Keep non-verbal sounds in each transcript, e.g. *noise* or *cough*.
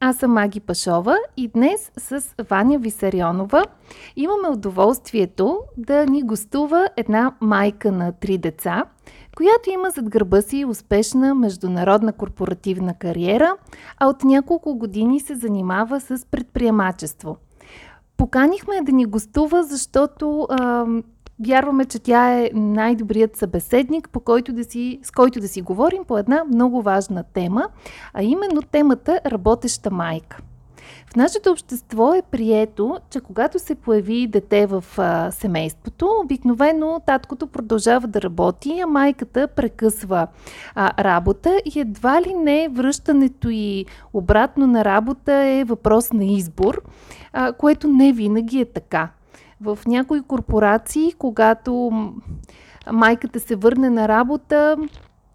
аз съм Маги Пашова и днес с Ваня Висарионова имаме удоволствието да ни гостува една майка на три деца, която има зад гърба си успешна международна корпоративна кариера, а от няколко години се занимава с предприемачество. Поканихме да ни гостува, защото а, Вярваме, че тя е най-добрият събеседник, по който да си, с който да си говорим по една много важна тема, а именно темата работеща майка. В нашето общество е прието, че когато се появи дете в а, семейството, обикновено таткото продължава да работи, а майката прекъсва а, работа и едва ли не връщането и обратно на работа е въпрос на избор, а, което не винаги е така. В някои корпорации, когато майката се върне на работа,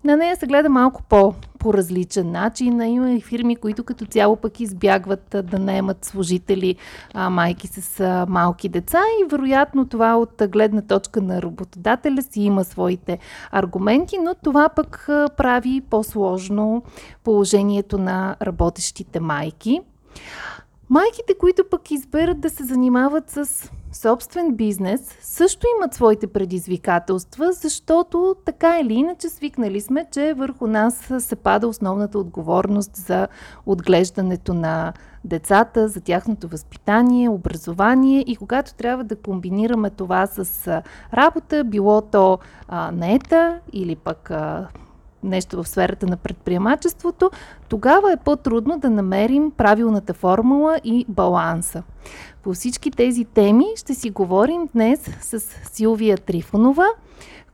на нея се гледа малко по, по различен начин. Има и фирми, които като цяло пък избягват да наемат служители, а, майки с а, малки деца и вероятно това от гледна точка на работодателя си има своите аргументи, но това пък а, прави по-сложно положението на работещите майки. Майките, които пък изберат да се занимават с собствен бизнес, също имат своите предизвикателства, защото така или иначе свикнали сме, че върху нас се пада основната отговорност за отглеждането на децата, за тяхното възпитание, образование. И когато трябва да комбинираме това с работа, било то а, наета или пък а, нещо в сферата на предприемачеството, тогава е по-трудно да намерим правилната формула и баланса. По всички тези теми ще си говорим днес с Силвия Трифонова,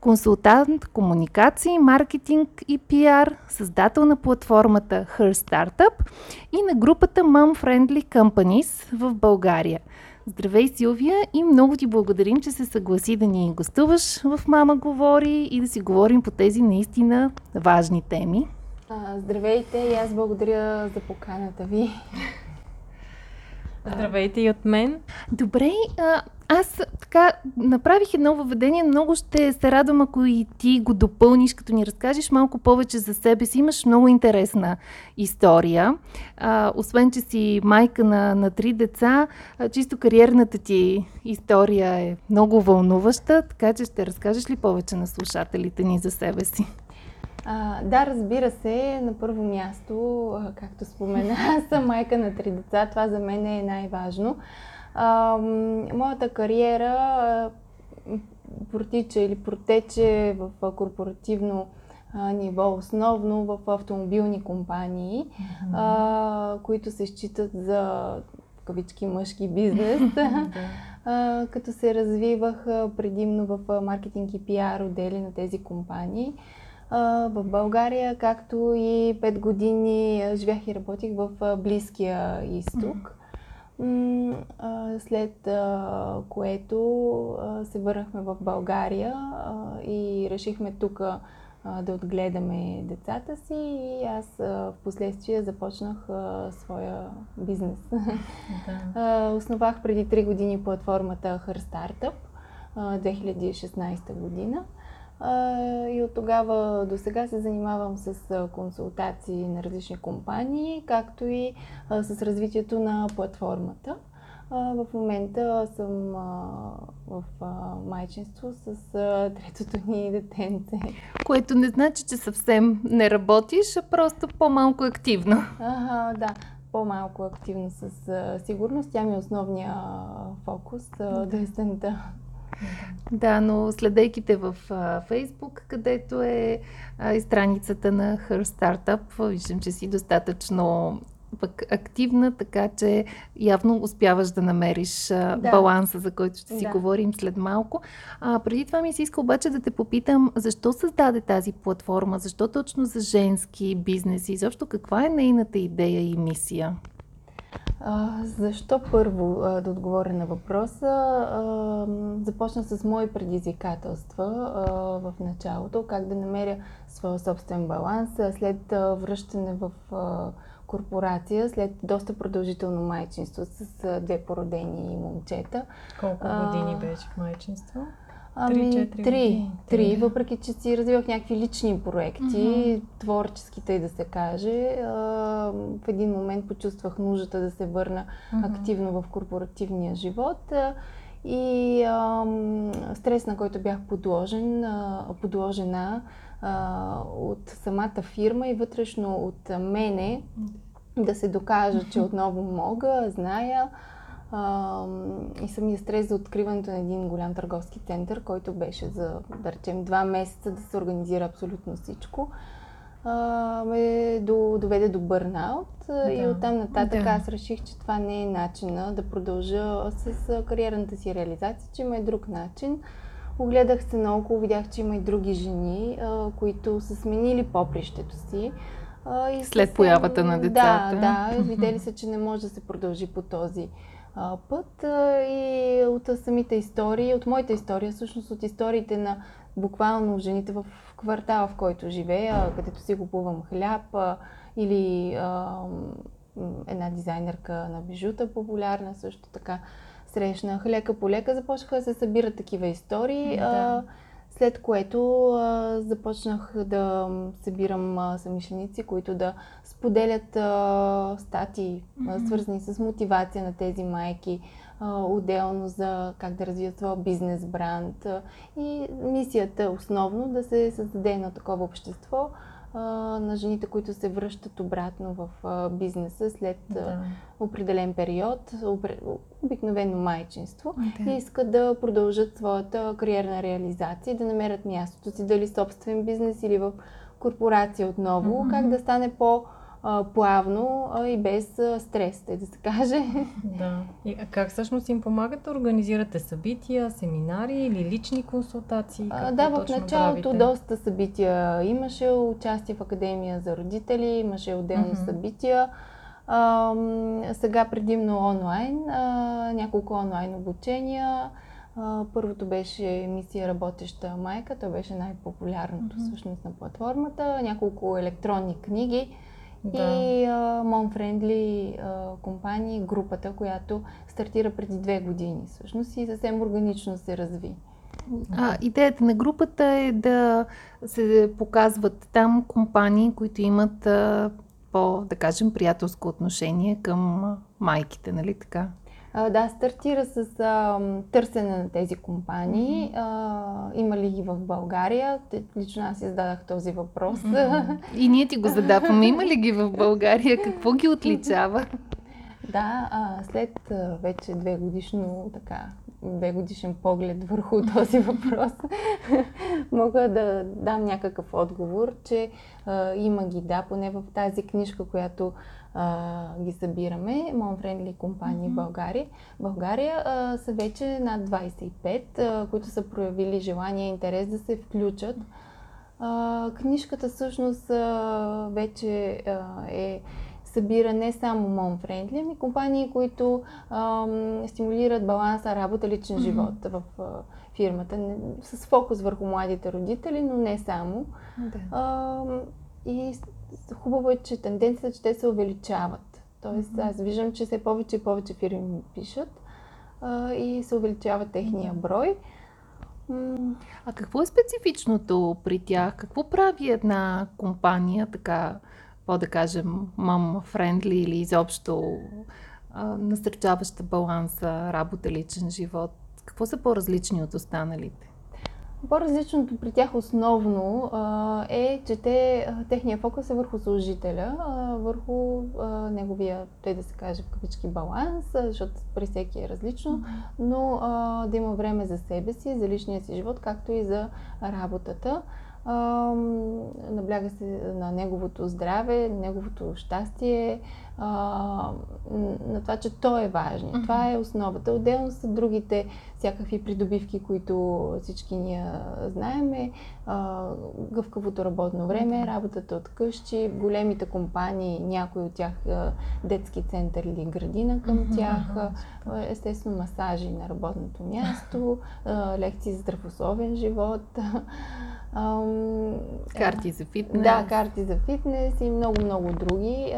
консултант комуникации, маркетинг и пиар, създател на платформата Her Startup и на групата Mom Friendly Companies в България – Здравей, Силвия, и много ти благодарим, че се съгласи да ни гостуваш в Мама говори и да си говорим по тези наистина важни теми. Здравейте и аз благодаря за поканата ви. Здравейте и от мен. Добре, а, аз така направих едно въведение, много ще се радвам, ако и ти го допълниш, като ни разкажеш малко повече за себе си. Имаш много интересна история. А, освен, че си майка на, на три деца, а, чисто кариерната ти история е много вълнуваща, така че ще разкажеш ли повече на слушателите ни за себе си? А, да, разбира се, на първо място, както спомена, *laughs* аз съм майка на три деца. Това за мен е най-важно. А, моята кариера протича или протече в корпоративно ниво, основно в автомобилни компании, mm-hmm. а, които се считат за кавички мъжки бизнес. *laughs* а, като се развивах предимно в маркетинг и пиар отдели на тези компании в България, както и 5 години живях и работих в Близкия изток. След което се върнахме в България и решихме тук да отгледаме децата си и аз в последствие започнах своя бизнес. Да. Основах преди 3 години платформата Her Startup 2016 година. И от тогава до сега се занимавам с консултации на различни компании, както и с развитието на платформата. В момента съм в майчинство с третото ни детенце. Което не значи, че съвсем не работиш, а просто по-малко активно. Ага, да по-малко активно със сигурност. Тя ми е основния фокус да, да да, но следейки те в Фейсбук, където е а, и страницата на Her Startup, виждам, че си достатъчно пък активна, така че явно успяваш да намериш да. баланса, за който ще си да. говорим след малко. А, преди това ми се иска обаче да те попитам, защо създаде тази платформа, защо точно за женски бизнес и защо каква е нейната идея и мисия? А, защо първо а, да отговоря на въпроса? А, започна с мои предизвикателства а, в началото, как да намеря своя собствен баланс след а, връщане в а, корпорация, след доста продължително майчинство с а, две породени момчета. Колко години а, беше в майчинство? Ами, три, три, въпреки че си развивах някакви лични проекти, mm-hmm. творческите и да се каже. А, в един момент почувствах нуждата да се върна mm-hmm. активно в корпоративния живот. А, и а, стрес, на който бях подложен, а, подложена а, от самата фирма и вътрешно от мене, да се докажа, че *laughs* отново мога, зная а, и самия стрес за откриването на един голям търговски център, който беше за, да речем, два месеца да се организира абсолютно всичко, а, ме до, доведе до бърнаут да, и оттам нататък да. аз реших, че това не е начина да продължа с кариерната си реализация, че има и друг начин. Огледах се наоколо, видях, че има и други жени, а, които са сменили попрището си. А, и След появата на децата. Да, да, *laughs* видели се, че не може да се продължи по този а, път а, и от самите истории, от моята история, всъщност от историите на буквално жените в квартала, в който живея, където си купувам хляб а, или а, една дизайнерка на бижута популярна също така срещнах. Лека по лека започнаха да се събират такива истории. Да. А, след което а, започнах да събирам а, самишленици, които да споделят а, статии, mm-hmm. свързани с мотивация на тези майки, отделно за как да развият своя бизнес бранд. И мисията основно да се създаде едно такова общество, а, на жените, които се връщат обратно в а, бизнеса след да. а, определен период, обикновено майчинство, да. и искат да продължат своята кариерна реализация, да намерят мястото си, дали собствен бизнес или в корпорация отново, mm-hmm. как да стане по- а, плавно а, и без а, стрес, да се каже. Да. И как всъщност им помагате? Организирате събития, семинари или лични консултации? А, да, в началото правите? доста събития имаше. Участие в Академия за родители, имаше отделни mm-hmm. събития. А, сега предимно онлайн, а, няколко онлайн обучения. А, първото беше мисия Работеща майка, то беше най-популярното mm-hmm. всъщност на платформата. Няколко електронни книги да. и uh, Mom Friendly uh, компания, групата, която стартира преди две години всъщност и съвсем органично се разви. А, идеята на групата е да се показват там компании, които имат а, по, да кажем, приятелско отношение към майките, нали така? А, да, стартира с а, търсене на тези компании. А, има ли ги в България? Лично аз издадах този въпрос. И ние ти го задаваме. Има ли ги в България? Какво ги отличава? Да, а, след а, вече две годишно така две годишен поглед върху *laughs* този въпрос, мога да дам някакъв отговор, че а, има ги, да, поне в тази книжка, която а, ги събираме, Friendly компании mm-hmm. България. България а, са вече над 25, а, които са проявили желание и интерес да се включат. А, книжката всъщност а, вече а, е събира не само Mom Friendly, ами компании, които а, стимулират баланса работа личен mm-hmm. живот в а, фирмата, с фокус върху младите родители, но не само. Да. А, и хубаво е, че тенденцията, че те се увеличават. Тоест, mm-hmm. аз виждам, че все повече и повече фирми ми пишат а, и се увеличава техния брой. А какво е специфичното при тях? Какво прави една компания така, по-да кажем, мам-френдли или изобщо а, насърчаваща баланса, работа, личен живот? Какво са по-различни от останалите? По-различното при тях основно а, е, че те, техния фокус е върху служителя, а, върху а, неговия, той да се каже в кавички баланс, защото при всеки е различно, но а, да има време за себе си, за личния си живот, както и за работата. Набляга се на неговото здраве, неговото щастие, на това, че той е важен. Mm-hmm. Това е основата. Отделно са другите всякакви придобивки, които всички ние знаеме. Гъвкавото работно време, работата от къщи, големите компании, някои от тях детски център или градина към mm-hmm. тях, естествено масажи на работното място, лекции за здравословен живот. *laughs* карти за фитнес. Да, карти за фитнес и много-много други.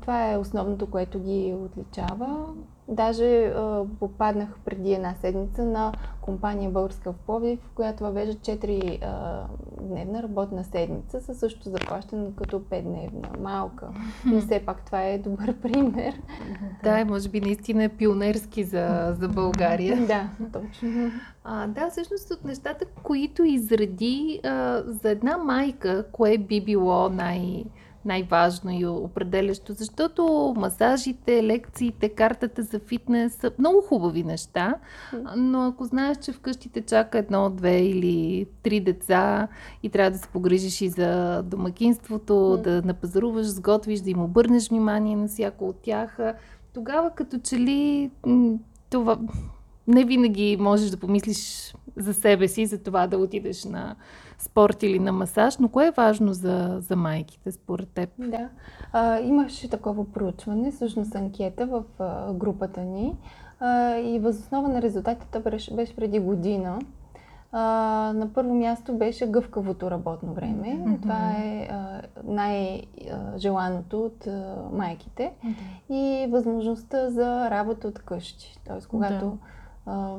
Това е основното, което ги отличава. Даже а, попаднах преди една седмица на компания Българска в Пловдив, която въвежда 4-дневна работна седмица със също заплащане като 5-дневна. Малка. Но все пак това е добър пример. Да, може би наистина е пионерски за, за България. *laughs* да, точно. А, да, всъщност от нещата, които изреди а, за една майка, кое би било най- най-важно и определящо, защото масажите, лекциите, картата за фитнес са много хубави неща, но ако знаеш, че вкъщи те чака едно, две или три деца и трябва да се погрижиш и за домакинството, да напазаруваш, сготвиш, да им обърнеш внимание на всяко от тях, тогава като че ли това не винаги можеш да помислиш за себе си, за това да отидеш на спорт или на масаж, но кое е важно за, за майките според теб? Да, а, имаше такова проучване, всъщност анкета в а, групата ни а, и възоснова на резултатите беше, беше преди година. А, на първо място беше гъвкавото работно време. Mm-hmm. Това е най-желаното от а, майките. Mm-hmm. И възможността за работа от къщи. Тоест, когато да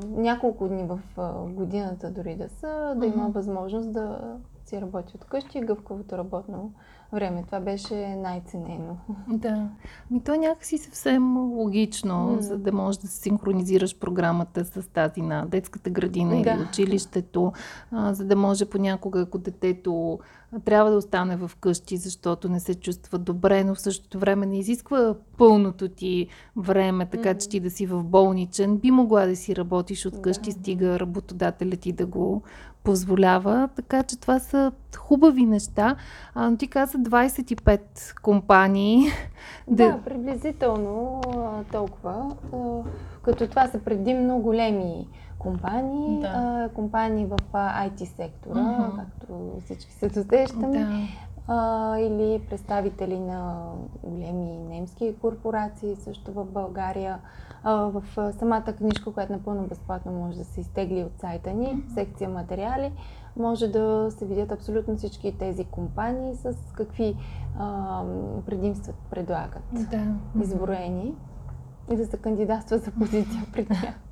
няколко дни в годината дори да са, да има възможност да си работи от къщи гъвкавото работно време. Това беше най-ценено. Да. Ми то е някакси съвсем логично, mm. за да можеш да синхронизираш програмата с тази на детската градина да. или училището, а, за да може понякога, ако детето трябва да остане в къщи, защото не се чувства добре, но в същото време не изисква пълното ти време, така че ти да си в болничен. Би могла да си работиш от къщи, да. стига работодателят ти да го позволява. Така че това са хубави неща. А, но ти каза 25 компании. Да, приблизително толкова. Като това са предимно големи компании, да. а, компании в IT сектора, uh-huh. както всички се досещаме, да. а, или представители на големи немски корпорации, също в България. В самата книжка, която напълно безплатно може да се изтегли от сайта ни, секция материали, може да се видят абсолютно всички тези компании с какви а, предимства предлагат, да. изброени и да се кандидатства за позиция пред тях. *laughs*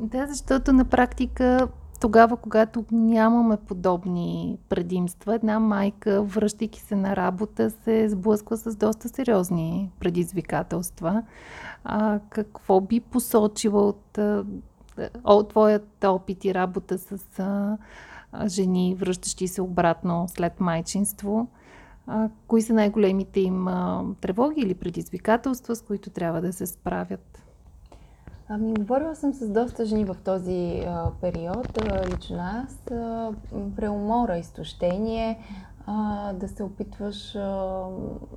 Да, защото на практика тогава, когато нямаме подобни предимства, една майка, връщайки се на работа, се сблъсква с доста сериозни предизвикателства. А, какво би посочила от, от твоят опит и работа с а, жени, връщащи се обратно след майчинство? А, кои са най-големите им а, тревоги или предизвикателства, с които трябва да се справят? Ами, говорила съм с доста жени в този а, период, а, лично аз. А, преумора, изтощение, а, да се опитваш а,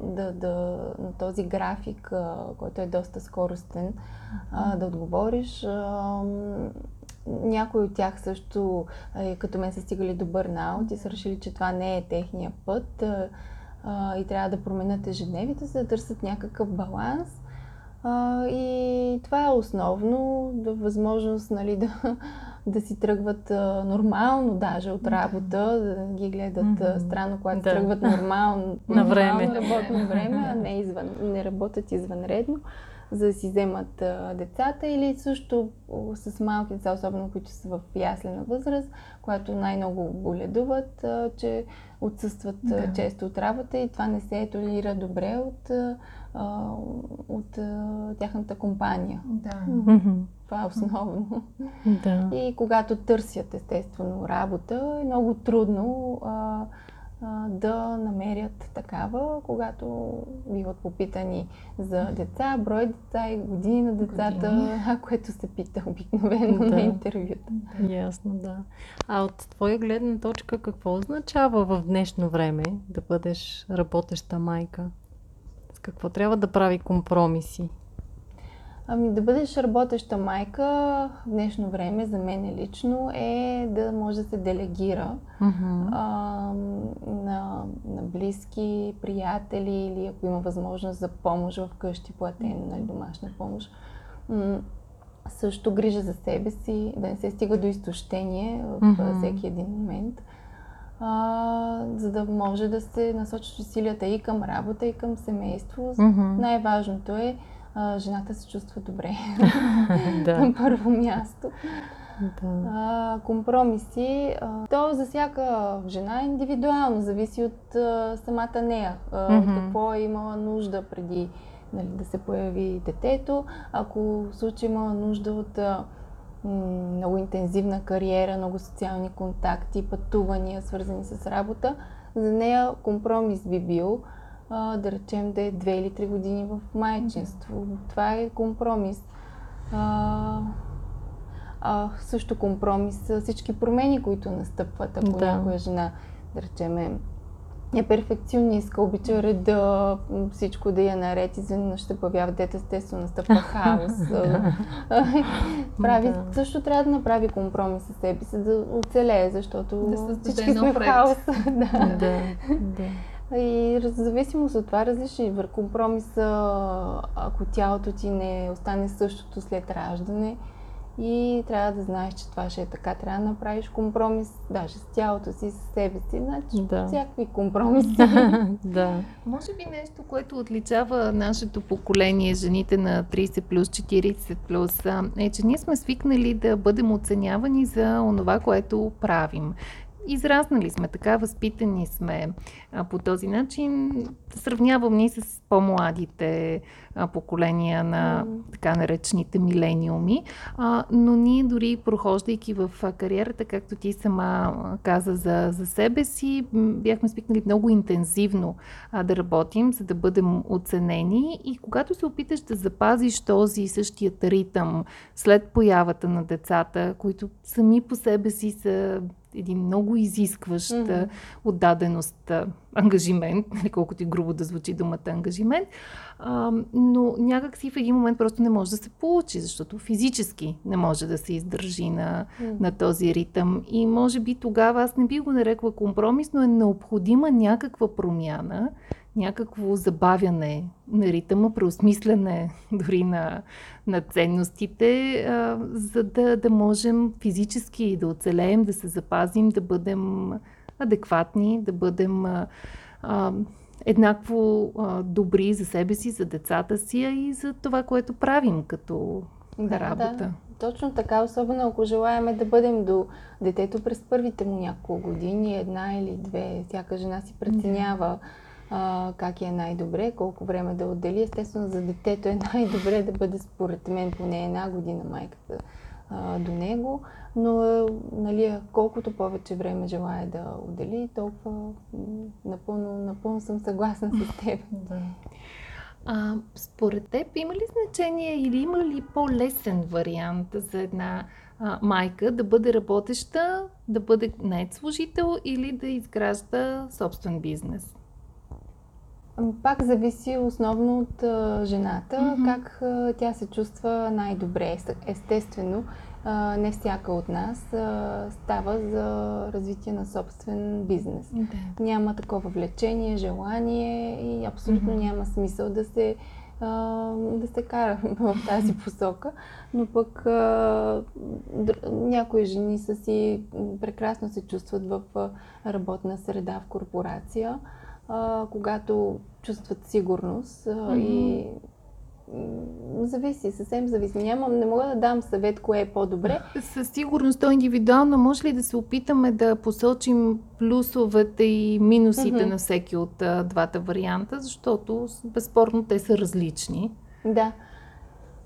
да, да, на този график, а, който е доста скоростен, а, да отговориш. А, някои от тях също, а, като мен са стигали до бърнаут и са решили, че това не е техния път а, а, и трябва да променят ежедневието, за да търсят някакъв баланс. А, и това е основно, да възможност нали, да, да си тръгват а, нормално даже от работа, да ги гледат mm-hmm. странно, когато да. тръгват нормално, *laughs* на време. работно време, а не, *laughs* извън, не работят извънредно, за да си вземат а, децата или също с малки деца, особено които са в яслена възраст, която най-много боледуват, а, че отсъстват да. често от работа и това не се толерира добре от а, а, от а, тяхната компания. Да. Това е основно. Да. И когато търсят естествено работа, е много трудно а, да намерят такава, когато биват попитани за деца, брой деца и години на децата, години. което се пита обикновено да. на интервюта. Ясно, да. А от твоя гледна точка, какво означава в днешно време да бъдеш работеща майка? Какво трябва да прави компромиси? Ами да бъдеш работеща майка в днешно време за мен лично е да може да се делегира mm-hmm. а, на, на близки, приятели или ако има възможност за помощ в къщи, платена на нали, домашна помощ. М- също грижа за себе си, да не се стига до изтощение в mm-hmm. всеки един момент. А, за да може да се насочат усилията и към работа, и към семейство. Mm-hmm. Най-важното е а, жената се чувства добре. *laughs* да. На първо място. Да. А, компромиси. А, то за всяка жена е индивидуално, зависи от а, самата нея. А, mm-hmm. Какво е имала нужда преди нали, да се появи детето. Ако в случай имала нужда от а, много интензивна кариера, много социални контакти, пътувания, свързани с работа, за нея компромис би бил а, да речем да е две или три години в майчинство. Това е компромис. А, а, също компромис са всички промени, които настъпват, ако да. някоя жена, да речем, е, перфекционистка, обича реда, всичко да я наред, изведнъж ще появява дете, естествено настъпва *laughs* хаос. *laughs* прави. Също трябва да направи компромис с себе си, да оцелее, защото да всички сме в хаос. *laughs* да. да. да. И зависимост от това различни компромиса, ако тялото ти не остане същото след раждане и трябва да знаеш, че това ще е така, трябва да направиш компромис, даже с тялото си, с себе си, значи да. всякакви компромиси. *laughs* да. Може би нещо, което отличава нашето поколение, жените на 30 плюс, 40 плюс, е, че ние сме свикнали да бъдем оценявани за онова, което правим. Израснали сме така, възпитани сме а, по този начин. Сравнявам ни с по-младите а, поколения на така наречените милениуми. А, но ние дори прохождайки в кариерата, както ти сама каза за, за себе си, бяхме свикнали много интензивно а, да работим, за да бъдем оценени. И когато се опиташ да запазиш този същият ритъм след появата на децата, които сами по себе си са един много изискващ mm-hmm. отдаденост ангажимент, нали, колкото и грубо да звучи думата ангажимент, а, но някак си в един момент просто не може да се получи, защото физически не може да се издържи на, mm. на този ритъм. И може би тогава аз не би го нарекла компромис, но е необходима някаква промяна, някакво забавяне на ритъма, преосмислене дори на, на ценностите, а, за да, да можем физически да оцелеем, да се запазим, да бъдем адекватни, да бъдем а, а, еднакво а, добри за себе си, за децата си, а и за това, което правим като да, работа. Да. Точно така, особено ако желаеме да бъдем до детето през първите му няколко години, една или две, всяка жена си преценява. Да а, как е най-добре, колко време да отдели. Естествено, за детето е *laughs* най-добре да бъде според мен поне една година майката а, до него, но нали, колкото повече време желая да отдели, толкова напълно, напълно съм съгласна с теб. *laughs* Да. А, според теб има ли значение или има ли по-лесен вариант за една а, майка да бъде работеща, да бъде найт служител или да изгражда собствен бизнес? Ами, пак зависи основно от а, жената, mm-hmm. как а, тя се чувства най-добре. Естествено, а, не всяка от нас а, става за развитие на собствен бизнес. Mm-hmm. Няма такова влечение, желание и абсолютно mm-hmm. няма смисъл да се, да се кара *laughs* в тази посока. Но пък а, някои жени са си прекрасно се чувстват в работна среда в корпорация а, когато чувстват сигурност а, mm-hmm. и зависи, съвсем зависи. Нямам, не мога да дам съвет кое е по-добре. Със сигурност то е индивидуално. Може ли да се опитаме да посочим плюсовете и минусите mm-hmm. на всеки от а, двата варианта, защото безспорно те са различни. Да.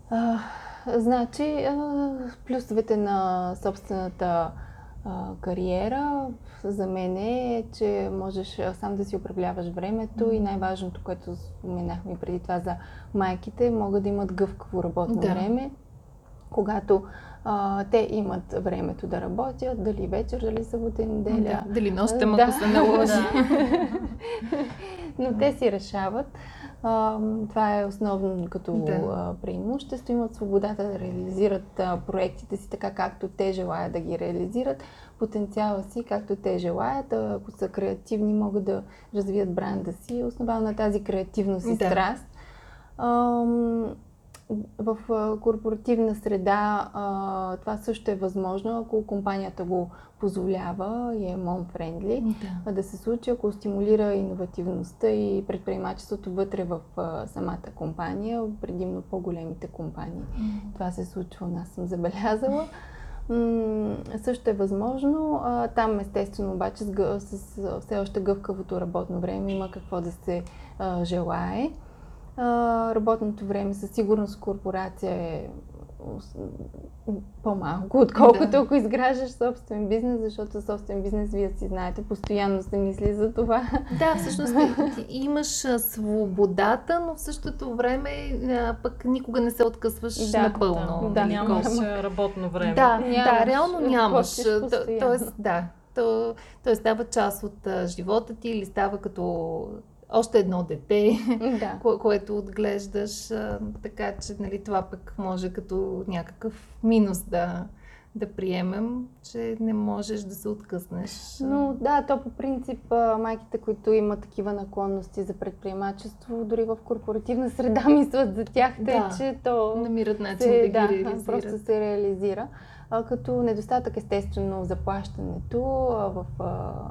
А, значи, а, плюсовете на собствената а, кариера за мен е, че можеш сам да си управляваш времето и най-важното, което споменахме преди това за майките, могат да имат гъвкаво работно Да. време, когато а, те имат времето да работят, дали вечер, дали събота неделя. Да, дали нощем, Да. ако се наложи. Но те си решават. А, това е основно като Да. преимущество. Имат свободата да реализират а, проектите си така, както те желаят да ги реализират. Потенциала си, както те желаят. Ако са креативни, могат да развият бранда си, основано на тази креативност и Да. страст. Ам, в корпоративна среда а, това също е възможно, ако компанията го позволява и е mom-friendly Да. да се случи, ако стимулира иновативността и предприемачеството вътре в а, самата компания, предимно по-големите компании. Това се случва, аз съм забелязала. М- също е възможно. А, там естествено обаче с, все още гъвкавото работно време има какво да се а, желае. А, работното време със сигурност корпорация е по-малко, отколкото Да. ако изграждаш собствен бизнес, защото собствен бизнес, вие си знаете, постоянно се мисли за това. Да, всъщност *laughs* ти, ти имаш свободата, но в същото време а, пък никога не се откъсваш Да, напълно. да, нали, нямаш колко- работно време. Да, Нямаш, да, реално *laughs* нямаш. Тоест, да. То, той става част от а, живота ти или става като още едно дете, *laughs* да. кое, което отглеждаш, а, така че нали, това пък може като някакъв минус да, да приемем, че не можеш да се откъснеш. Но да, то по принцип майките, които имат такива наклонности за предприемачество, дори в корпоративна среда *laughs* мислят за тях, тъй Да. че то намират начин се, да ги да, реализират. просто се реализира. Като недостатък естествено заплащането в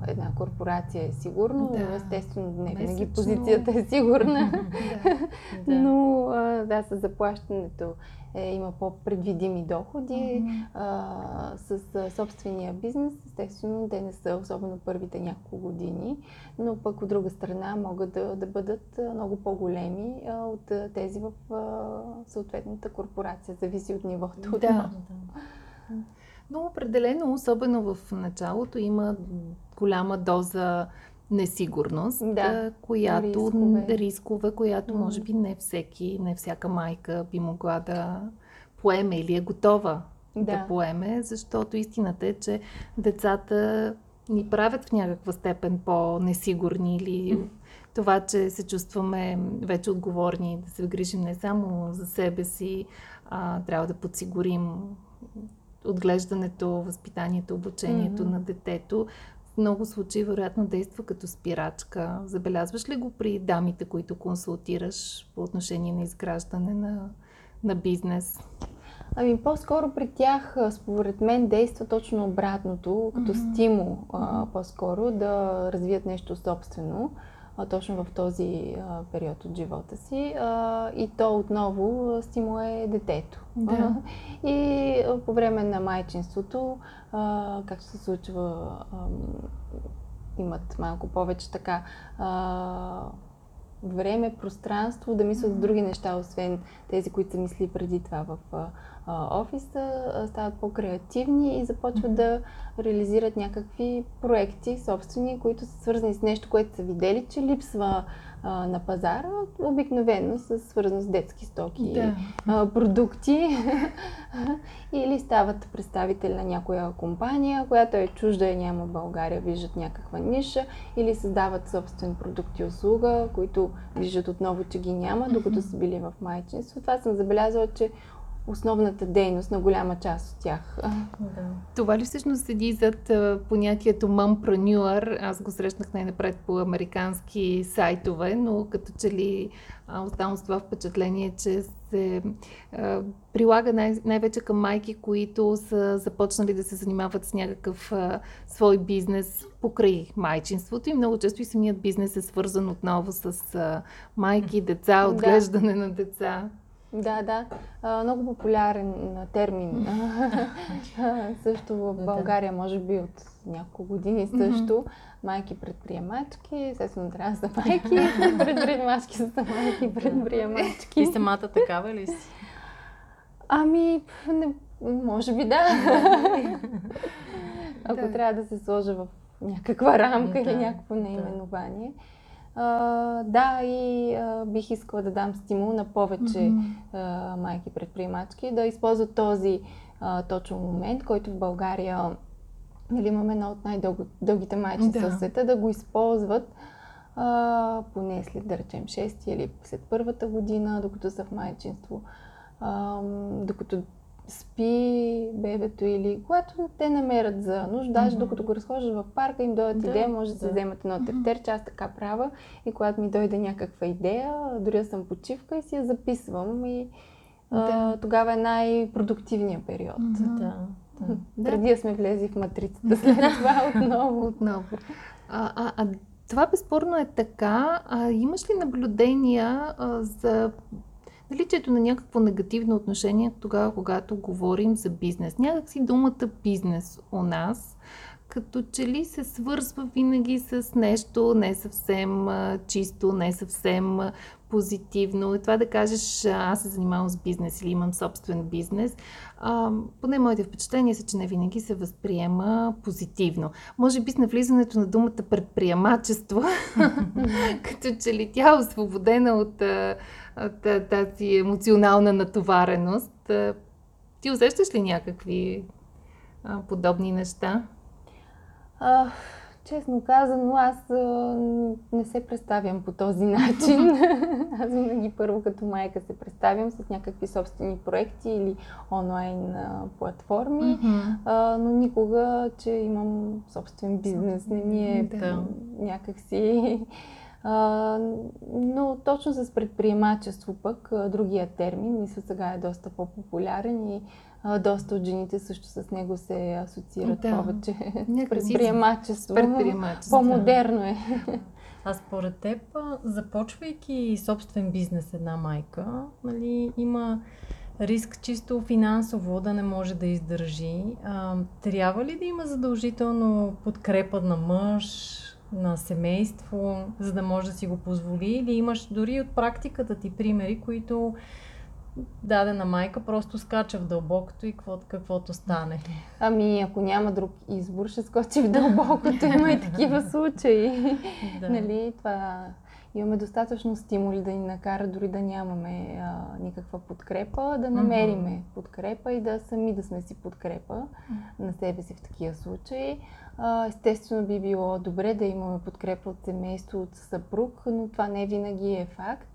една корпорация е сигурно, Да. естествено не винаги позицията е сигурна. *laughs* *laughs* Да. Да. Но да, с заплащането е, има по-предвидими доходи. А, с а, собствения бизнес, естествено, те не са особено първите няколко години, но пък от друга страна могат да, да бъдат много по-големи а, от тези в а, съответната корпорация. Зависи от нивото. Да. *laughs* Но определено, особено в началото, има голяма доза несигурност, Да, която рискове. рискове, която може би не всеки, не всяка майка би могла да поеме или е готова да, Да. поеме, защото истината е, че децата ни правят в някаква степен по-несигурни или това, че се чувстваме вече отговорни да се грижим не само за себе си, а, трябва да подсигурим отглеждането, възпитанието, обучението Мгм. на детето. В много случаи, вероятно, действа като спирачка. Забелязваш ли го при дамите, които консултираш по отношение на изграждане на, на бизнес? Ами по-скоро при тях, според мен, действа точно обратното, като Мгм. стимул а, по-скоро да развият нещо собствено, а, точно в този а, период от живота си. А, и то отново а, стимул е детето. Да. *laughs* И а, по време на майчинството, а, както се случва, ам, имат малко повече така а, време, пространство да мислят за други неща, освен тези, които са мисли преди това в а, офиса, а, стават по-креативни и започват да реализират някакви проекти собствени, които са свързани с нещо, което са видели, че липсва а, на пазара, обикновено са свързани с детски стоки, а, продукти. *laughs* Или стават представители на някоя компания, която е чужда и няма в България, виждат някаква ниша или създават собствен продукт и услуга, които виждат отново, че ги няма, докато са били в майчинство. Това съм забелязала, че основната дейност на голяма част от тях. Да. Това ли всъщност седи зад понятието mumpreneur? Аз го срещнах най-напред по американски сайтове, но като че ли оставам с това впечатление, че се а, прилага най- най-вече към майки, които са започнали да се занимават с някакъв а, свой бизнес покрай майчинството и много често и самият бизнес е свързан отново с а, майки, деца, Да. отглеждане на деца. Да, да. А, много популярен термин. *laughs* Също в. България, може би от няколко години също. Майки предприемачки, естествено трябва да са майки, *laughs* предприемачки са майки предприемачки. Ти самата такава ли си? Ами, не, може би да. ако трябва да се сложа в някаква рамка Да, или някакво да. А, да, и а, бих искала да дам стимул на повече Мгм. а, майки предприемачки да използват този а, точно момент, който в България нали, имаме една от най-дългите майчинства Да. в света, да го използват а, поне след, да речем, 6 или след първата година, докато са в майчинство, а, докато спи бебето или когато те намерят за нужда, даже Мгм. докато го разхождаш в парка, им дойдат Да, идея, може да се да. вземат едно тефтерче, аз така правя и когато ми дойде някаква идея, дори да съм почивка и си я записвам и а, Да. тогава е най-продуктивният период. Да. да. Да. *laughs* Преди да сме влезли в матрицата, след това отново. *laughs* Отново. А, а, а това безспорно е така. А, имаш ли наблюдения а, за наличието на някакво негативно отношение тогава, когато говорим за бизнес? Някак си думата бизнес у нас като че ли се свързва винаги с нещо не съвсем чисто, не съвсем позитивно. И това да кажеш, аз се занимавам с бизнес или имам собствен бизнес, а, поне моите впечатления са, че не винаги се възприема позитивно. Може би с навлизането на думата предприемачество, *laughs* като че ли тя е освободена от, от тази емоционална натовареност. Ти усещаш ли някакви подобни неща? А, честно казано, аз а, не се представям по този начин. *laughs* аз винаги първо като майка се представям с някакви собствени проекти или онлайн а, платформи, а, но никога, че имам собствен бизнес. Не ми е Да. някакси... А, но точно с предприемачество пък, другия термин, мисля сега е доста по-популярен и а, доста от жените също с него се асоциират Да. повече. *laughs* Предприемачество. Предприемачество. По-модерно е. А според теб, започвайки собствен бизнес една майка, нали, има риск чисто финансово да не може да издържи. А, трябва ли да има задължително подкрепа на мъж, на семейство, за да може да си го позволи? Или имаш дори от практиката ти примери, които дадена майка просто скача в дълбокото и какво, каквото стане? Ами, ако няма друг избор, ще скочи в дълбокото. Има и такива случаи. Да. Нали, това имаме достатъчно стимули да ни накара дори да нямаме а, никаква подкрепа, да намериме подкрепа и да сами да сме си подкрепа на себе си в такива случаи. А, естествено би било добре да имаме подкрепа от семейство, от съпруг, но това не винаги е факт.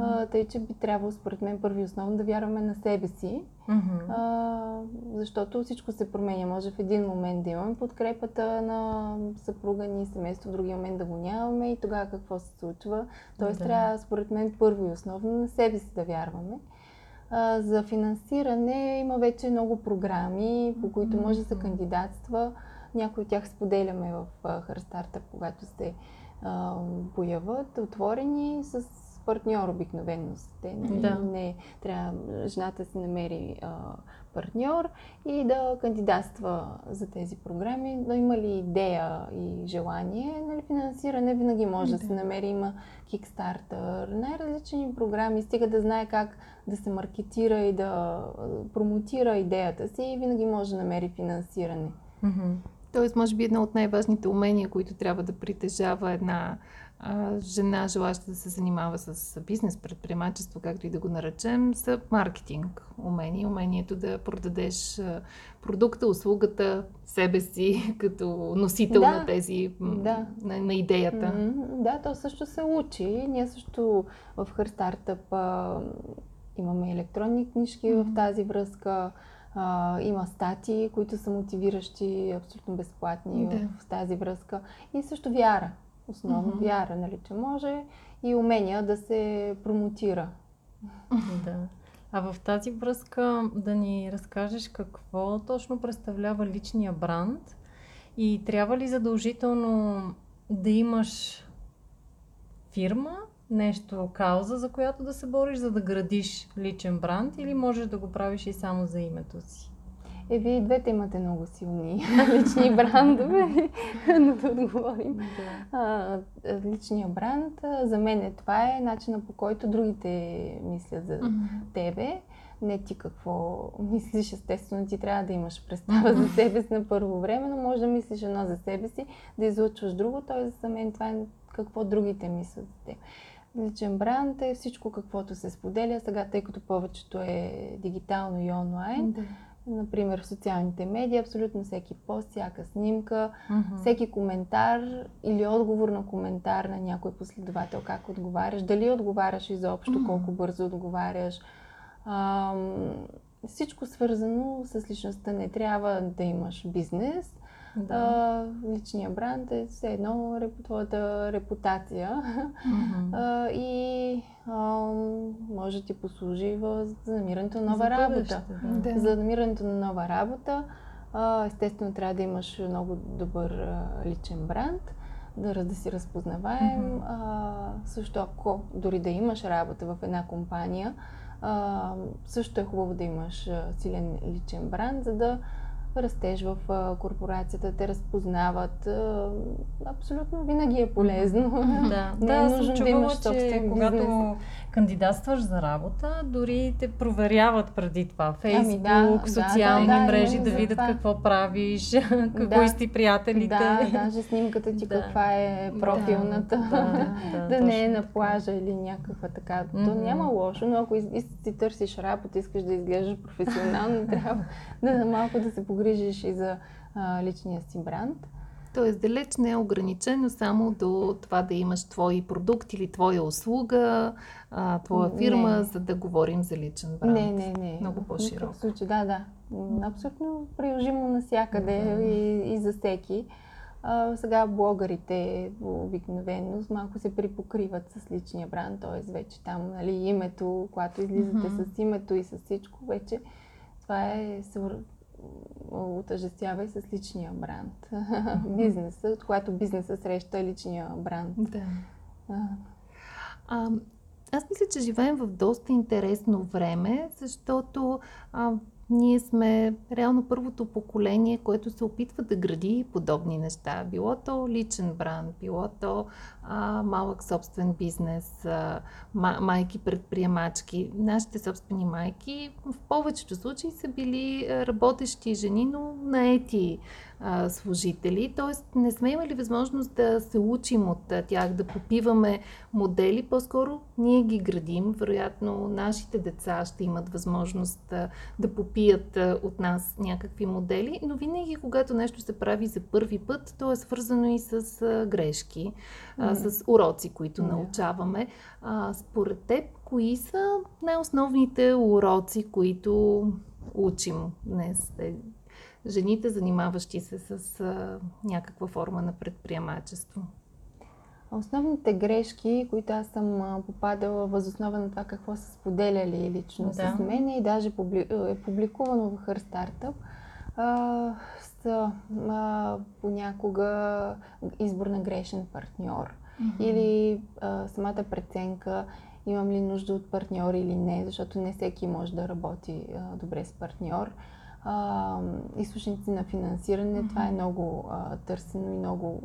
А, тъй, че би трябвало, според мен, първи основно да вярваме на себе си, Мгм. а, защото всичко се променя. Може в един момент да имаме подкрепата на съпруга ни, семейство, в другия момент да го нямаме и тогава какво се случва. Тоест Да. трябва, според мен, първо и основно на себе си да вярваме. А, за финансиране има вече много програми, по които може да се кандидатства. Някои от тях споделяме в а, Хърстарта, когато се а, появят, отворени с партньор обикновено. са Те, нали? Да. не, трябва жената си намери а, партньор и да кандидатства за тези програми. Но има ли идея и желание, нали, финансиране винаги може да, Да. се намери. Има Kickstarter, най-различни програми, стига да знае как да се маркетира и да промотира идеята си и винаги може да намери финансиране. Тоест, може би едно от най-важните умения, които трябва да притежава една жена, желаща да се занимава с бизнес, предприемачество, както и да го наречем, са маркетинг умения. Умението да продадеш продукта, услугата, себе си *laughs* като носител Да, на тези, да. на, на идеята. Да, то също се учи. Ние също в а, имаме електронни книжки в Мгм. тази връзка. А, има статии, които са мотивиращи, абсолютно безплатни Да. в тази връзка. И също вяра. Основно Мгм. вяра, нали, че може и умения да се промотира. Да. А в тази връзка да ни разкажеш какво точно представлява личния бранд и трябва ли задължително да имаш фирма, нещо, кауза, за която да се бориш, за да градиш личен бранд или можеш да го правиш и само за името си? Е, вие и двете имате много силни *laughs* лични брандове, но *laughs* да отговорим. Да. А, личния бранд, за мен е това е начина по който другите мислят за тебе. не ти какво мислиш, естествено ти трябва да имаш представа за себе си на първо време, но може да мислиш едно за себе си, да излъчваш друго, т.е. за мен това е какво другите мислят за теб. Личен бранд е всичко каквото се споделя сега, тъй като повечето е дигитално и онлайн. Да. Например, в социалните медии, абсолютно всеки пост, всяка снимка, mm-hmm. всеки коментар или отговор на коментар на някой последовател, как отговаряш, дали отговаряш изобщо, mm-hmm. колко бързо отговаряш. Ам, всичко свързано с личността. Не трябва да имаш бизнес, да. А, личния бранд е все едно реп, твоята репутация mm-hmm. а, и а, може да ти послужи в, за намирането на нова за работа. Да. За намирането на нова работа. А, естествено, трябва да имаш много добър а, личен бранд, да, да си разпознаваем. Mm-hmm. А, също ако дори да имаш работа в една компания, а, също е хубаво да имаш силен личен бранд, за да растеж в корпорацията, те разпознават. Абсолютно винаги е полезно. *laughs* Да, Не да, е нужно да имаш че когато кандидатстваш за работа, дори те проверяват преди това. Фейсбук, ами да, социални да, да, мрежи, да, да видят това. какво правиш, *laughs* какво да, сте приятелите. Да, даже снимката ти *laughs* да. каква е профилната. Да, да, да, да не е на плажа или някаква така. Mm-hmm. То няма лошо, но ако си търсиш работа, искаш да изглеждаш професионално, трябва да малко да се погрижиш и за а, личния си бранд. Тоест, далеч не е ограничено само до това да имаш твой продукт или твоя услуга, а, твоя фирма, не. за да говорим за личен бранд. Не, не, не. Много по-широко. В случай, да, да. Абсолютно приложимо навсякъде да. и, и за всеки. А, сега блогърите обикновено малко се припокриват с личния бранд, т.е. вече там нали, името, когато излизате mm-hmm. с името и с всичко, вече това е отъждествява и с личния бранд. бизнеса, когато бизнеса среща личния бранд. Да. А, аз мисля, че живеем в доста интересно време, защото а, ние сме реално първото поколение, което се опитва да гради подобни неща. Било то личен бранд, било то а, малък собствен бизнес, а, майки предприемачки. Нашите собствени майки в повечето случаи са били работещи жени, но наети а, служители. Тоест не сме имали възможност да се учим от тях, да попиваме модели. По-скоро ние ги градим. Вероятно нашите деца ще имат възможност да, да попият а, от нас някакви модели. Но винаги, когато нещо се прави за първи път, то е свързано и с а, грешки, а, с уроци, които mm. научаваме. А, според теб, кои са най-основните уроци, които учим днес? Жените, занимаващи се с а, някаква форма на предприемачество? Основните грешки, които аз съм попадала възоснова на това какво са споделяли лично да. с мен и даже е публикувано в Her Startup, а, са а, понякога избор на грешен партньор mm-hmm. или а, самата преценка имам ли нужда от партньор или не, защото не всеки може да работи а, добре с партньор а, източници на финансиране. Mm-hmm. Това е много а, търсено и много.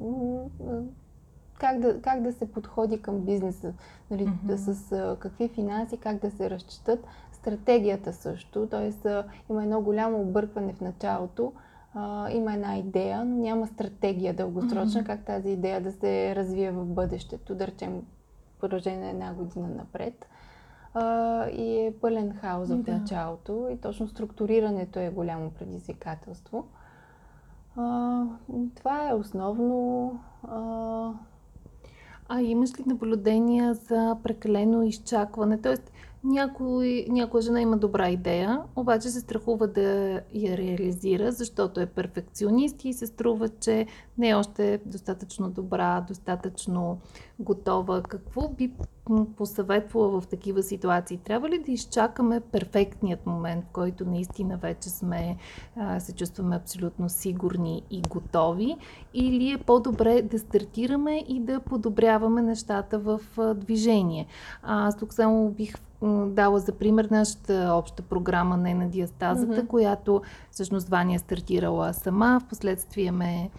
Как да, как да се подходи към бизнеса, нали, mm-hmm. с а, какви финанси, как да се разчитат. Стратегията също, т.е. има едно голямо объркване в началото. А, има една идея, но няма стратегия дългосрочна, mm-hmm. как тази идея да се развие в бъдещето, да речем, продължение на една година напред а, и е пълен хаос в да. началото и точно структурирането е голямо предизвикателство. А, това е основно. А... а имаш ли наблюдения за прекалено изчакване? Тоест, някой, някоя жена има добра идея, обаче се страхува да я реализира, защото е перфекционист и се струва, че не е още достатъчно добра, достатъчно готова. Какво би посъветвала в такива ситуации? Трябва ли да изчакаме перфектният момент, в който наистина вече сме, се чувстваме абсолютно сигурни и готови? Или е по-добре да стартираме и да подобряваме нещата в движение? Аз тук само бих дала за пример нашата обща програма Не на диастазата, mm-hmm. която всъщност Ваня е стартирала сама, в последствие ме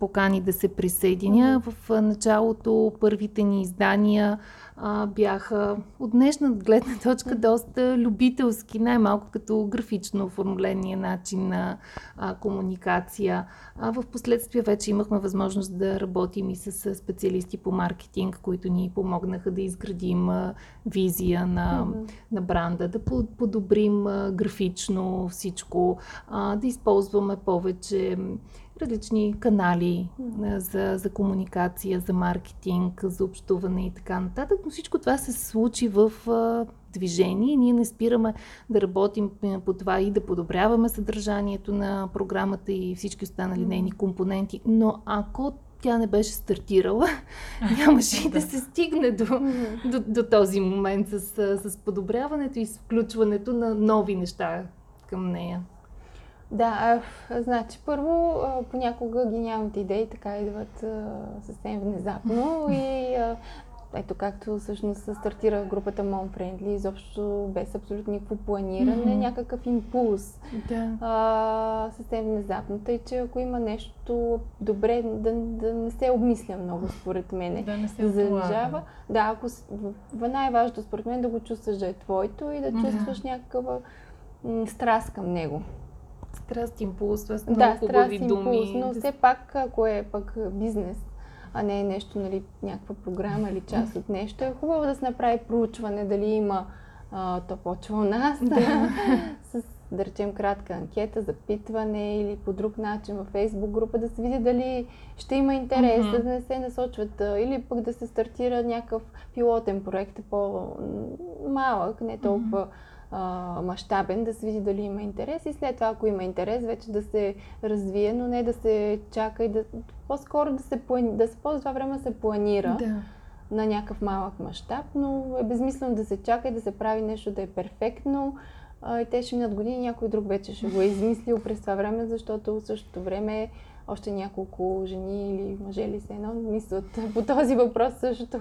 покани да се присъединя. Mm-hmm. В началото първите ни издания а, бяха от днешна гледна точка доста любителски, най-малко като графично оформление, начин на а, комуникация. А в последствие вече имахме възможност да работим и с специалисти по маркетинг, които ни помогнаха да изградим а, визия на, mm-hmm. на бранда, да подобрим а, графично всичко, а, да използваме повече различни канали за, за комуникация, за маркетинг, за общуване и така нататък. Но всичко това се случи в движение. Ние не спираме да работим по това и да подобряваме съдържанието на програмата и всички останали нейни компоненти. Но ако тя не беше стартирала, *laughs* нямаше и да се стигне до, до, до този момент с, с подобряването и с включването на нови неща към нея. Да, значи първо понякога гениалните идеи така идват съвсем внезапно *laughs* и ето както всъщност стартира групата Mom Friendly, изобщо без абсолютно никакво планиране, mm-hmm. някакъв импулс. Да. А, съвсем внезапно. Тъй, че ако има нещо добре, да, да не се обмисля много, според мен. Да не се залежава. Да, ако най-важното според мен да го чувстваш да е твоето и да чувстваш mm-hmm. някаква м- страст към него. Страст, импулс, това са да, страст, импулс, но все пак, ако е пък бизнес, а не е нещо, нали, някаква програма или част от нещо, е хубаво да се направи проучване, дали има, а, то почва у нас, да. *laughs* с, да речем, кратка анкета, запитване или по друг начин във фейсбук група, да се види дали ще има интерес, uh-huh. да не се насочват, или пък да се стартира някакъв пилотен проект, по-малък, не толкова uh-huh мащабен, да се види дали има интерес и след това, ако има интерес, вече да се развие, но не да се чака и да по-скоро да се, да се ползва това време да се планира да. на някакъв малък мащаб, но е безмислено да се чака и да се прави нещо да е перфектно. А, и те ще минат години, някой друг вече ще го е измислил през това време, защото в същото време още няколко жени или мъже ли се едно мислят по този въпрос също.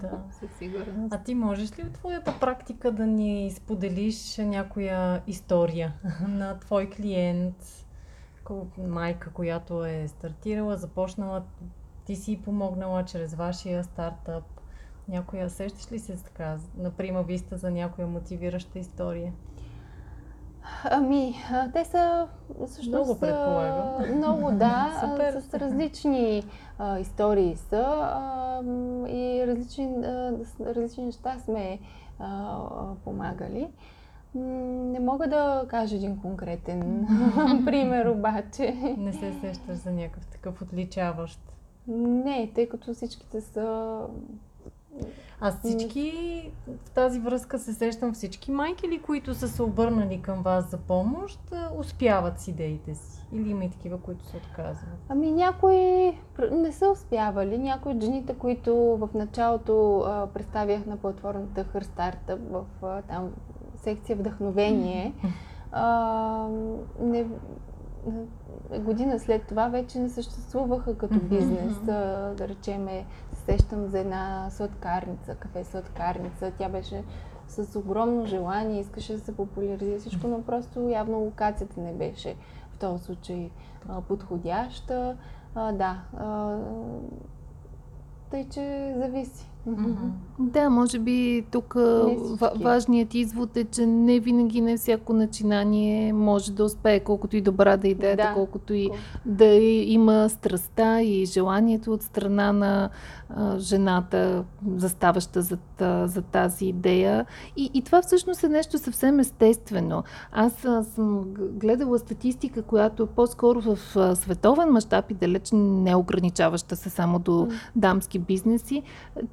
Да, със сигурност. А ти можеш ли от твоята практика да ни споделиш някоя история на твой клиент, майка, която е стартирала, започнала, ти си помогнала чрез вашия стартъп? Някоя, сещаш ли се така, например, виста за някоя мотивираща история? Ами, те са всъщност... Много предполагам. Много, *laughs* да. с различни а, истории са а, и различни, а, различни неща сме а, помагали. Не мога да кажа един конкретен *laughs* пример, обаче. Не се сещаш за някакъв такъв отличаващ? Не, тъй като всичките са а всички в тази връзка се сещам всички майки ли, които са се обърнали към вас за помощ, успяват с идеите си? Или има и такива, които се отказват? Ами някои не са успявали. Някои от жените, които в началото а, представях на платформата Her Startup в а, там секция Вдъхновение, *laughs* а, не, година след това вече не съществуваха като бизнес. Mm-hmm. Да речеме, сещам за една сладкарница, кафе сладкарница. Тя беше с огромно желание, искаше да се популяризира всичко, но просто явно локацията не беше в този случай подходяща. А, да, а, тъй че зависи. Mm-hmm. Да, може би тук важният извод е, че не винаги не всяко начинание може да успее, колкото и добра да е идеята, да. колкото и да има страста и желанието от страна на а, жената, заставаща за, за тази идея. И, и това всъщност е нещо съвсем естествено. Аз а, съм гледала статистика, която е по-скоро в а, световен мащаб и далеч не ограничаваща се само до дамски бизнеси,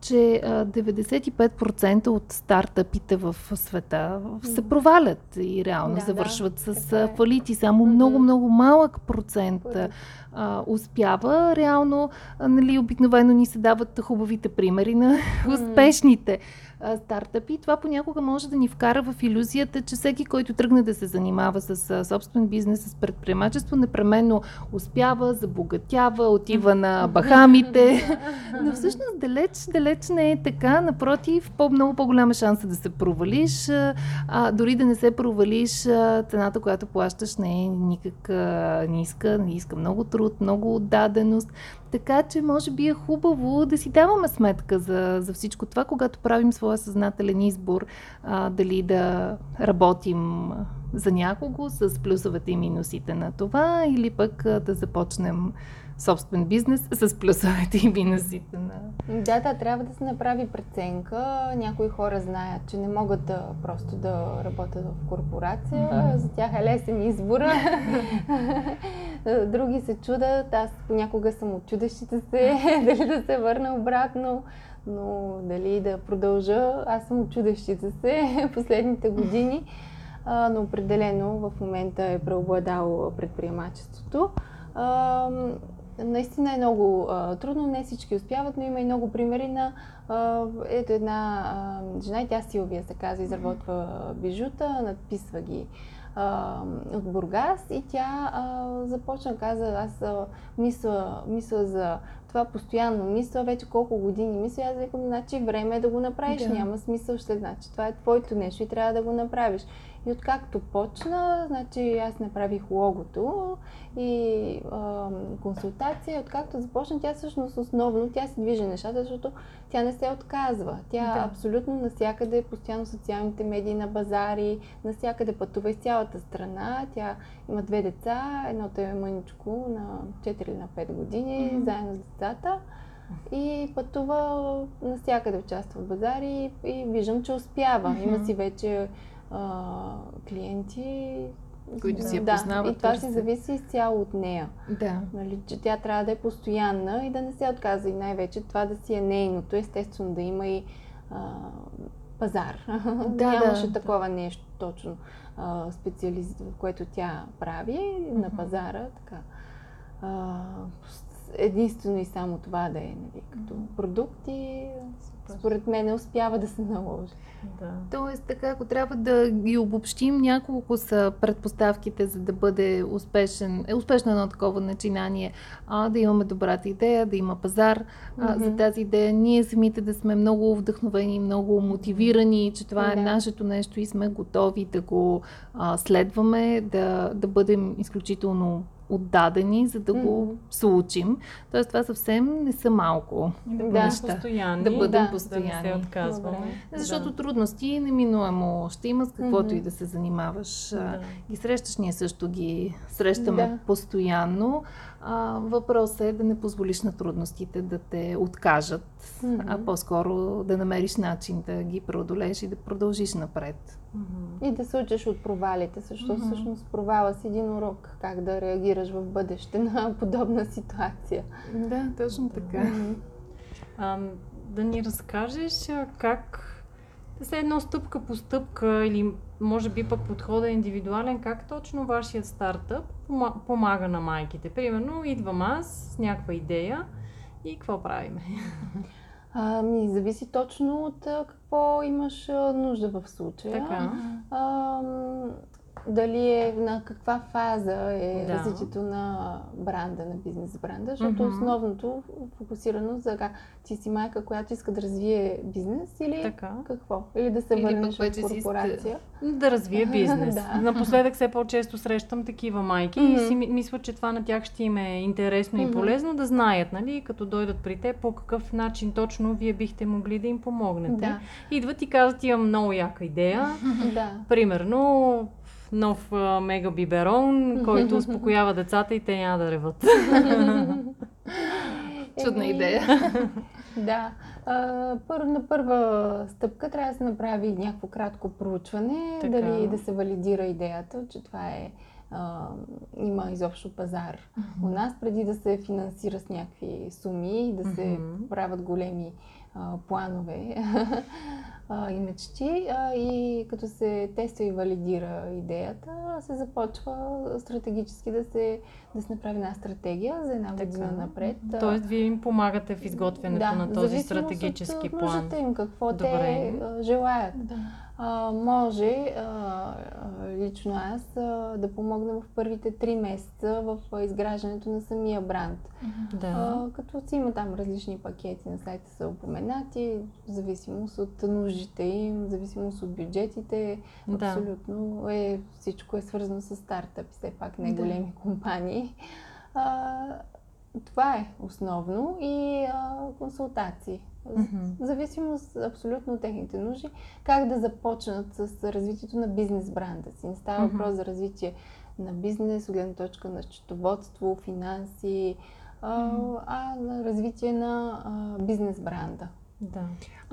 че 95% от стартъпите в света се провалят и реално да, завършват да, с е. фалити. Само много-много малък процент а, успява. Реално, а, нали, обикновено ни се дават хубавите примери на успешните. а, стартъпи. Това понякога може да ни вкара в иллюзията, че всеки, който тръгне да се занимава с а, собствен бизнес, с предприемачество, непременно успява, забогатява, отива на Бахамите. *laughs* Но всъщност далеч, далеч не е така. Напротив, по-много по-голяма шанса да се провалиш. А, дори да не се провалиш, а, цената, която плащаш, не е никак а, ниска, не иска много труд, много отдаденост. Така че може би е хубаво да си даваме сметка за, за всичко това, когато правим своя съзнателен избор, а, дали да работим за някого с плюсовете и минусите на това, или пък а, да започнем собствен бизнес с плюсовете и минусите на... Да, да, трябва да се направи преценка. Някои хора знаят, че не могат да просто да работят в корпорация. Mm-hmm. За тях е лесен избор. *laughs* Други се чудат. Аз понякога съм от чудещите се, *laughs* дали да се върна обратно. Но дали да продължа, аз съм чудещите се *laughs* последните години. но определено в момента е преобладало предприемачеството наистина е много а, трудно, не всички успяват, но има и много примери на а, ето една а, жена, и тя Силвия се казва, изработва бижута, надписва ги а, от Бургас и тя а, започна, каза, аз а, мисля, мисля за това постоянно, мисля вече колко години мисля, аз викам, значи време е да го направиш, да. няма смисъл, ще значи това е твоето нещо и трябва да го направиш. И откакто почна, значи аз направих логото и а, консултация. Откакто започна, тя всъщност основно, тя се движи нещата, защото тя не се отказва. Тя да. абсолютно навсякъде, постоянно социалните медии на базари, навсякъде пътува из цялата страна. Тя има две деца, едното е мъничко на 4 или на 5 години, mm-hmm. заедно с децата и пътува навсякъде, участва в базари и виждам, че успява. Mm-hmm. Има си вече а, клиенти. Които да, си я познават. Да, и това си зависи изцяло от нея. Да. Нали, че тя трябва да е постоянна и да не се отказва. И най-вече това да си е нейното. Естествено да има и а, пазар. *laughs* Да, Нямаше да, такова да. нещо точно а, специалист, което тя прави mm-hmm. на пазара. Така. А, единствено и само това да е нали, като продукти, според мен успява да се наложи. Да. Тоест, така, ако трябва да ги обобщим, няколко са предпоставките, за да бъде успешен, е успешно едно такова начинание. А, да имаме добрата идея, да има пазар а, mm-hmm. за тази идея. Ние самите да сме много вдъхновени, много мотивирани, че това е нашето нещо и сме готови да го а, следваме, да, да бъдем изключително отдадени, за да го случим. Тоест, това съвсем не са малко да, неща. Постоянни, да бъдем да, постоянни. Да не се отказваме. Добре. Защото да. трудности неминуемо ще има с каквото mm-hmm. и да се занимаваш. Да. Ги срещаш, ние също ги срещаме да. постоянно. Въпросът е да не позволиш на трудностите да те откажат, mm-hmm. а по-скоро да намериш начин да ги преодолееш и да продължиш напред. Mm-hmm. И да се учиш от провалите, защото mm-hmm. всъщност провала си един урок как да реагираш в бъдеще на *laughs* подобна ситуация. Да, точно така. Mm-hmm. А, да ни разкажеш как да се едно стъпка по стъпка или може би пък подхода е индивидуален, как точно вашият стартъп помага на майките? Примерно, идвам аз с някаква идея и какво правиме? *laughs* Ами, зависи точно от какво имаш нужда в случая. Така. А, дали е на каква фаза е да. развитието на бранда, на бизнес бранда, защото mm-hmm. основното фокусирано за как ти си майка, която иска да развие бизнес или така. какво? Или да се върнеш в корпорация. Иска... Да развие *laughs* бизнес. да. Напоследък все по-често срещам такива майки mm-hmm. и си мисля, че това на тях ще им е интересно mm-hmm. и полезно да знаят, нали, като дойдат при те, по какъв начин точно вие бихте могли да им помогнете. Да. Идват и казват, имам много яка идея. *laughs* да. Примерно, нов а, мега биберон, който *laughs* успокоява децата и те няма да реват. *laughs* Чудна идея. *laughs* да. А, първо, на първа стъпка трябва да се направи някакво кратко проучване, така. дали да се валидира идеята, че това е а, има изобщо пазар. Mm-hmm. У нас преди да се финансира с някакви суми и да се mm-hmm. правят големи а, планове а, и мечти, а, и като се тества и валидира идеята, се започва стратегически да се, да се направи една стратегия за една така. година напред. Тоест, вие им помагате в изготвянето да, на този стратегически от, план. им, какво Добре. те желаят. Да а, може а, лично аз а, да помогна в първите три месеца в изграждането на самия бранд. Да. А, като си има там различни пакети на сайта са упоменати, в зависимост от нуждите им, в зависимост от бюджетите. Да. Абсолютно е, всичко е свързано с стартъп, все пак не големи да. компании. А, това е основно и а, консултации. Mm-hmm. В зависимост абсолютно от техните нужди, как да започнат с развитието на бизнес бранда си. Не става mm-hmm. въпрос за развитие на бизнес, гледна точка на счетоводство, финанси, а, mm-hmm. а на развитие на а, бизнес бранда. Да.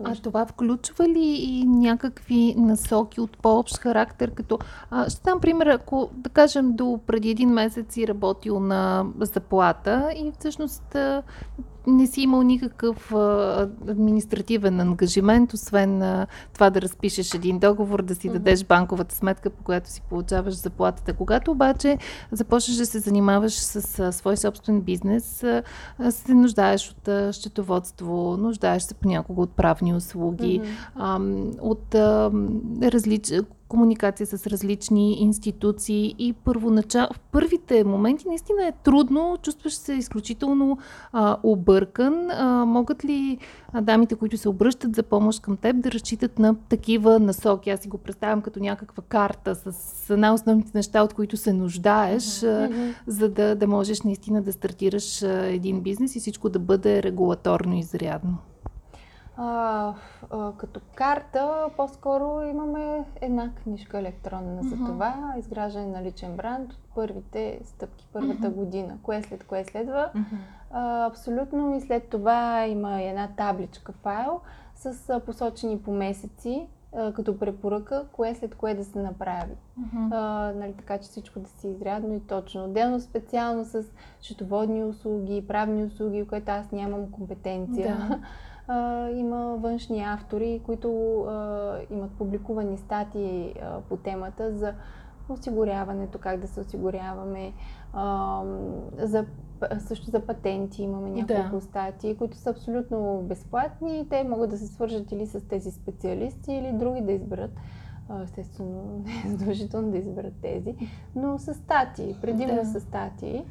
А това включва ли и някакви насоки от по-общ характер, като... А, ще дам пример, ако, да кажем, до преди един месец си работил на заплата и всъщност не си имал никакъв административен ангажимент, освен това да разпишеш един договор, да си mm-hmm. дадеш банковата сметка, по която си получаваш заплатата. Когато обаче започнеш да се занимаваш с свой собствен бизнес, се нуждаеш от счетоводство, нуждаеш се понякога от правни услуги, mm-hmm. от различни комуникация с различни институции и първоначал... в първите моменти наистина е трудно, чувстваш се изключително а, объркан. А, могат ли дамите, които се обръщат за помощ към теб, да разчитат на такива насоки? Аз си го представям като някаква карта с най-основните неща, от които се нуждаеш, mm-hmm. а, за да, да можеш наистина да стартираш а, един бизнес и всичко да бъде регулаторно изрядно. А, а, като карта, по-скоро имаме една книжка електронна за това, изграждане на личен бранд от първите стъпки, първата uh-huh. година, кое след кое следва. Uh-huh. А, абсолютно и след това има една табличка файл с посочени по месеци, като препоръка, кое след кое да се направи. Uh-huh. А, нали, така че всичко да си изрядно и точно. Отделно специално с счетоводни услуги, правни услуги, което аз нямам компетенция. Да. *laughs* а, има външни автори, които а, имат публикувани статии а, по темата за осигуряването, как да се осигуряваме, а, за, също за патенти имаме няколко да. статии, които са абсолютно безплатни и те могат да се свържат или с тези специалисти, или други да изберат. Естествено, *laughs* не е задължително да изберат тези, но с статии, предимно да. с статии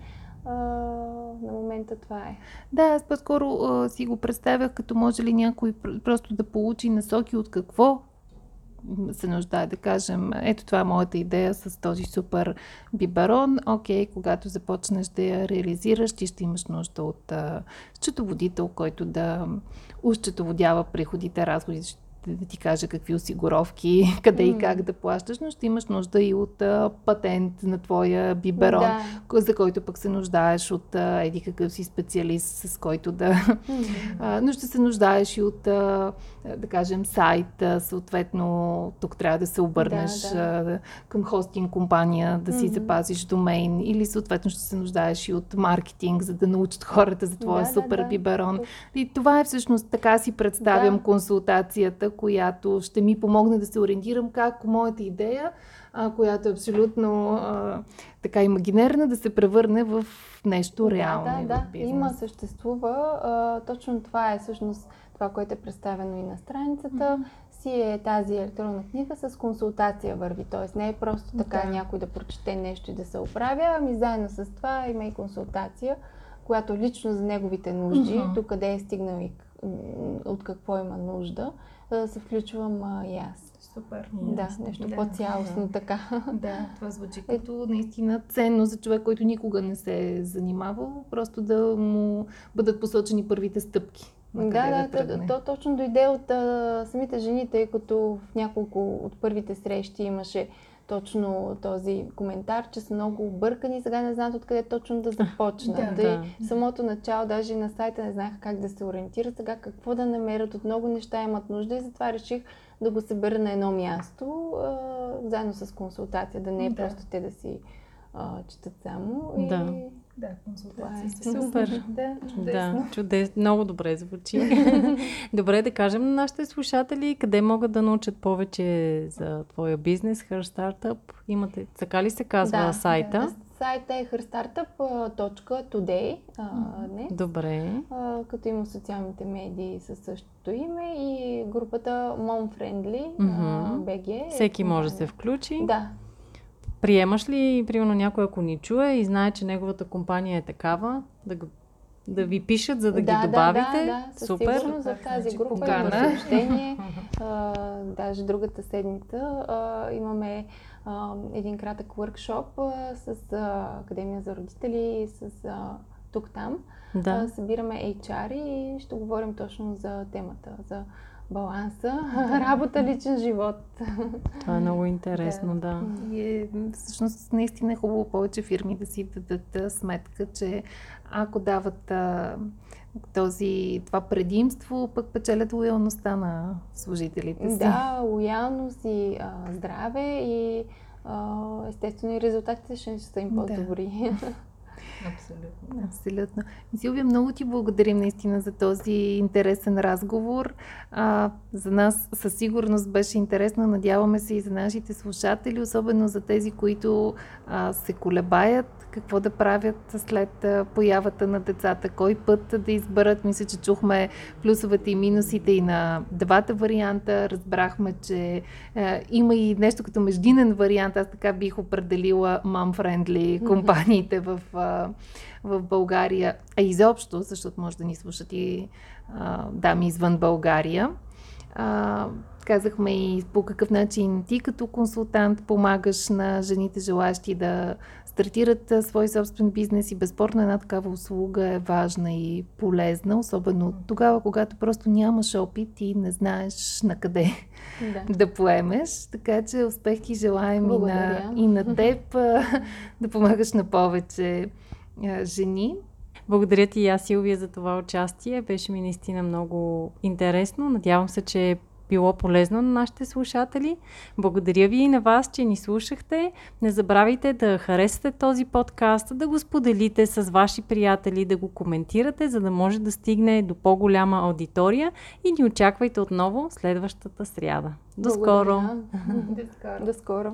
на момента това е. Да, аз по-скоро а, си го представях като може ли някой просто да получи насоки от какво се нуждае да кажем, ето това е моята идея с този супер биберон. Окей, когато започнеш да я реализираш, ти ще имаш нужда от а, счетоводител, който да ущетоводява приходите, разходите, да ти каже какви осигуровки, *laughs* къде mm. и как да плащаш, но ще имаш нужда и от а, патент на твоя биберон, да. за който пък се нуждаеш от а, еди какъв си специалист, с който да... Mm. *laughs* А, но ще се нуждаеш и от, а, да кажем, сайт, а, съответно тук трябва да се обърнеш да, да. А, към хостинг компания, да си mm. запазиш домейн или съответно ще се нуждаеш и от маркетинг, за да научат хората за твоя да, супер да, биберон. Да. И това е всъщност така си представям да. консултацията, която ще ми помогне да се ориентирам как моята идея, а, която е абсолютно а, така имагинерна, да се превърне в нещо реално. Да, да, да. Има, съществува. А, точно това е всъщност това, което е представено и на страницата. Mm-hmm си е тази електронна книга с консултация върви. Т.е. не е просто така да. някой да прочете нещо и да се оправя, ами заедно с това има и консултация, която лично за неговите нужди, uh-huh. до къде е стигнал и от какво има нужда, да се включвам а, и аз. Супер. Да, нещо да, по-цялостно да. *laughs* така. Да, това звучи като наистина ценно за човек, който никога не се е занимавал, просто да му бъдат посочени първите стъпки. Да, да, да, да, то точно дойде от а, самите жени, тъй като в няколко от първите срещи имаше точно този коментар, че са много объркани, сега не знаят откъде точно да започнат. да, да. И самото начало, даже на сайта не знаеха как да се ориентират, сега какво да намерят, от много неща имат нужда и затова реших да го събера на едно място, а, заедно с консултация, да не е да. просто те да си а, четат само. Да. Да, консултация. Е. Супер. да, чудесно. Да, чудесно. Много добре звучи. *laughs* добре да кажем на нашите слушатели къде могат да научат повече за твоя бизнес, Her Startup. Имате, така ли се казва да, сайта? Да. Сайта е herstartup.today днес. Добре. А, като има социалните медии със същото име и групата Mom Friendly mm-hmm. BG. Всеки може да се включи. Да, Приемаш ли, примерно, някой, ако ни чуе и знае, че неговата компания е такава, да, да ви пишат, за да, да ги добавите? Да, да, да. Супер. Сигурно за тази група има съобщение. *laughs* а, даже другата седмица а, имаме а, един кратък workshop а, с а, Академия за родители и с а, тук-там. Да. А, събираме HR и ще говорим точно за темата, за баланса, *laughs* работа, личен живот. Това е много интересно, да. да. И е, всъщност наистина е хубаво повече фирми да си дадат сметка, че ако дават а, този, това предимство, пък печелят лоялността на служителите си. Да, лоялност и а, здраве и а, естествено и резултатите ще са им по-добри. Да. *laughs* Абсолютно. Абсолютно. Силвия, много ти благодарим наистина за този интересен разговор. А, за нас със сигурност беше интересно. Надяваме се и за нашите слушатели, особено за тези, които а, се колебаят какво да правят след появата на децата, кой път да изберат. Мисля, че чухме плюсовете и минусите и на двата варианта. Разбрахме, че а, има и нещо като междинен вариант. Аз така бих определила mom-friendly компаниите в в България, а изобщо, защото може да ни слушат и а, дами извън България. А, казахме и по какъв начин ти като консултант помагаш на жените желащи да стартират свой собствен бизнес и безспорно една такава услуга е важна и полезна, особено тогава, когато просто нямаш опит и не знаеш на къде да, *laughs* да поемеш. Така че успех ти желаем и на, и на теб да помагаш на повече жени. Благодаря ти и аз, Силвия, за това участие. Беше ми наистина много интересно. Надявам се, че е било полезно на нашите слушатели. Благодаря ви и на вас, че ни слушахте. Не забравяйте да харесате този подкаст, да го споделите с ваши приятели, да го коментирате, за да може да стигне до по-голяма аудитория и ни очаквайте отново следващата сряда. До скоро! До скоро! До скоро!